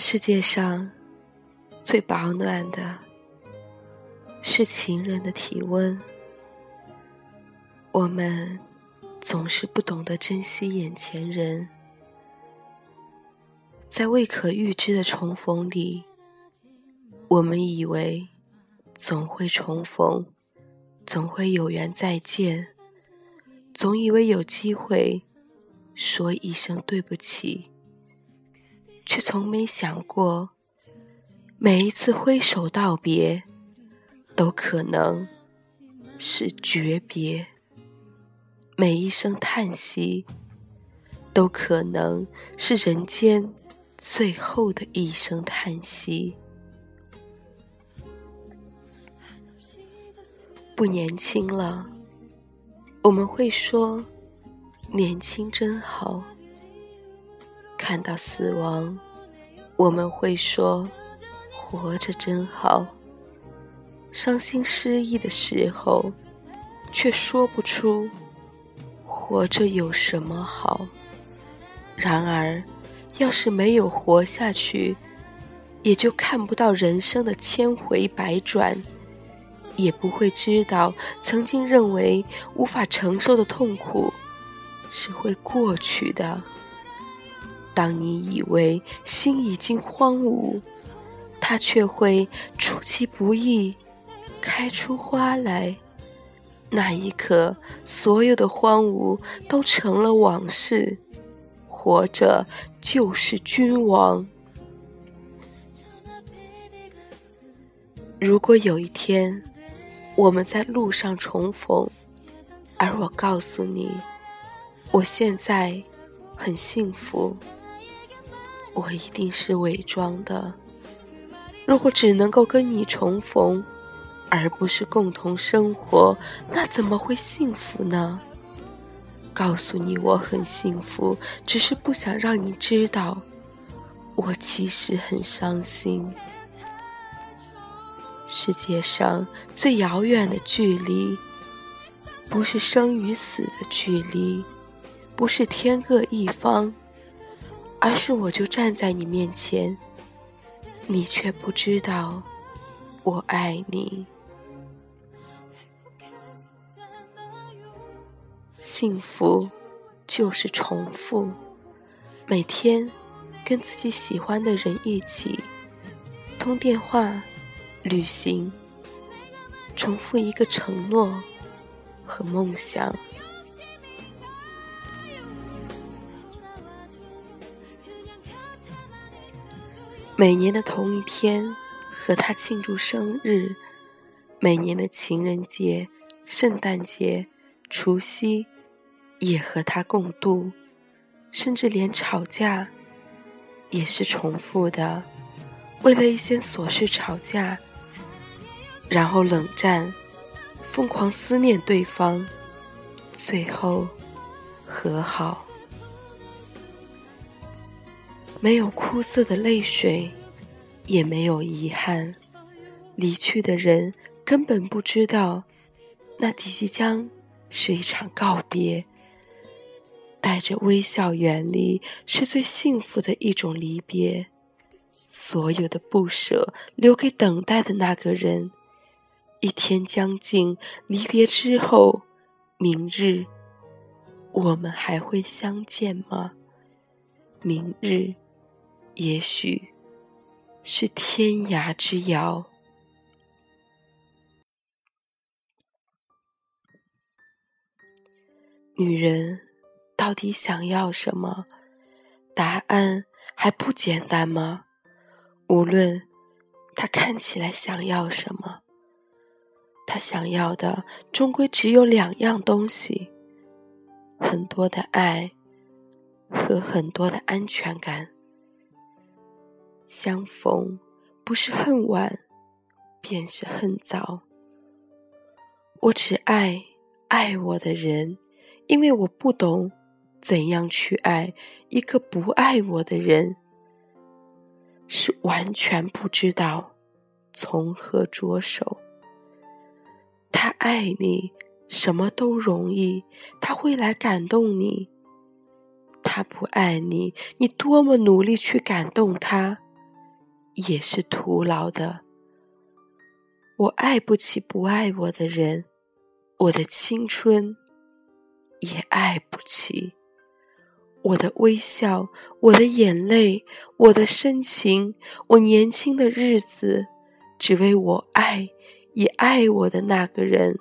世界上最保暖的是情人的体温。我们总是不懂得珍惜眼前人，在未可预知的重逢里，我们以为总会重逢，总会有缘再见，总以为有机会说一声对不起，却从没想过，每一次挥手道别，都可能是诀别。每一声叹息，都可能是人间最后的一声叹息。不年轻了，我们会说年轻真好；看到死亡，我们会说活着真好。伤心失意的时候，却说不出。活着有什么好？然而，要是没有活下去，也就看不到人生的千回百转，也不会知道曾经认为无法承受的痛苦是会过去的。当你以为心已经荒芜，它却会出其不意开出花来。那一刻，所有的荒芜都成了往事。活着就是君王。如果有一天我们在路上重逢，而我告诉你，我现在很幸福，我一定是伪装的。如果只能够跟你重逢，而不是共同生活，那怎么会幸福呢？告诉你我很幸福，只是不想让你知道，我其实很伤心。世界上最遥远的距离，不是生与死的距离，不是天各一方，而是我就站在你面前，你却不知道我爱你。幸福就是重复，每天跟自己喜欢的人一起通电话、旅行，重复一个承诺和梦想。每年的同一天和他庆祝生日，每年的情人节、圣诞节、除夕。也和他共度，甚至连吵架也是重复的，为了一些琐事吵架，然后冷战，疯狂思念对方，最后和好。没有哭涩的泪水，也没有遗憾，离去的人根本不知道，那即将是一场告别。带着微笑远离，是最幸福的一种离别。所有的不舍留给等待的那个人。一天将尽，离别之后，明日我们还会相见吗？明日，也许是天涯之遥。女人。到底想要什么？答案还不简单吗？无论他看起来想要什么，他想要的终归只有两样东西：很多的爱和很多的安全感。相逢不是恨晚，便是恨早。我只爱爱我的人，因为我不懂。怎样去爱一个不爱我的人，是完全不知道从何着手。他爱你，什么都容易，他会来感动你；他不爱你，你多么努力去感动他，也是徒劳的。我爱不起不爱我的人，我的青春也爱不起。我的微笑，我的眼泪，我的深情，我年轻的日子，只为我爱也爱我的那个人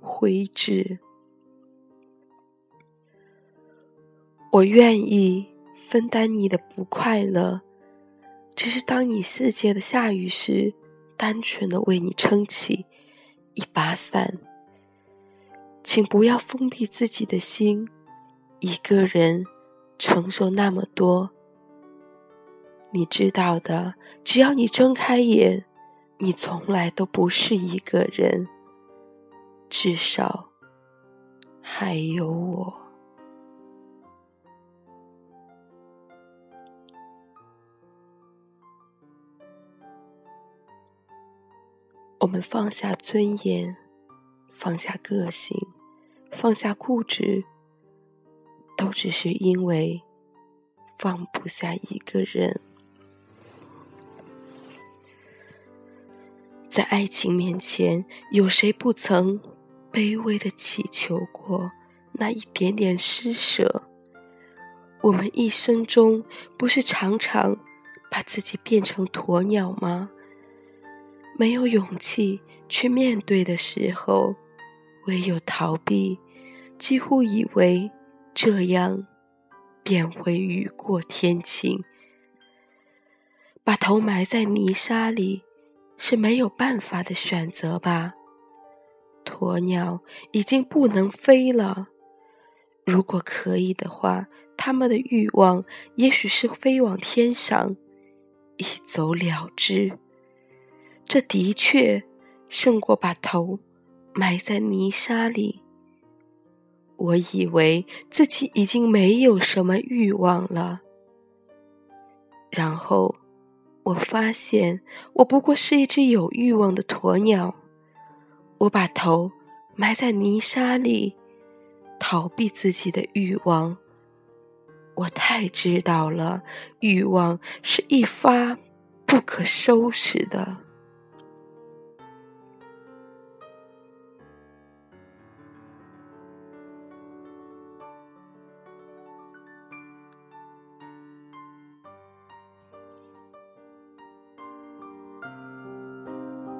挥之。我愿意分担你的不快乐，只是当你世界的下雨时，单纯的为你撑起一把伞。请不要封闭自己的心，一个人。承受那么多，你知道的。只要你睁开眼，你从来都不是一个人，至少还有我。我们放下尊严，放下个性，放下固执。都只是因为放不下一个人，在爱情面前，有谁不曾卑微的祈求过那一点点施舍？我们一生中不是常常把自己变成鸵鸟吗？没有勇气去面对的时候，唯有逃避，几乎以为。这样，便会雨过天晴。把头埋在泥沙里是没有办法的选择吧？鸵鸟已经不能飞了。如果可以的话，他们的欲望也许是飞往天上，一走了之。这的确胜过把头埋在泥沙里。我以为自己已经没有什么欲望了，然后我发现我不过是一只有欲望的鸵鸟。我把头埋在泥沙里，逃避自己的欲望。我太知道了，欲望是一发不可收拾的。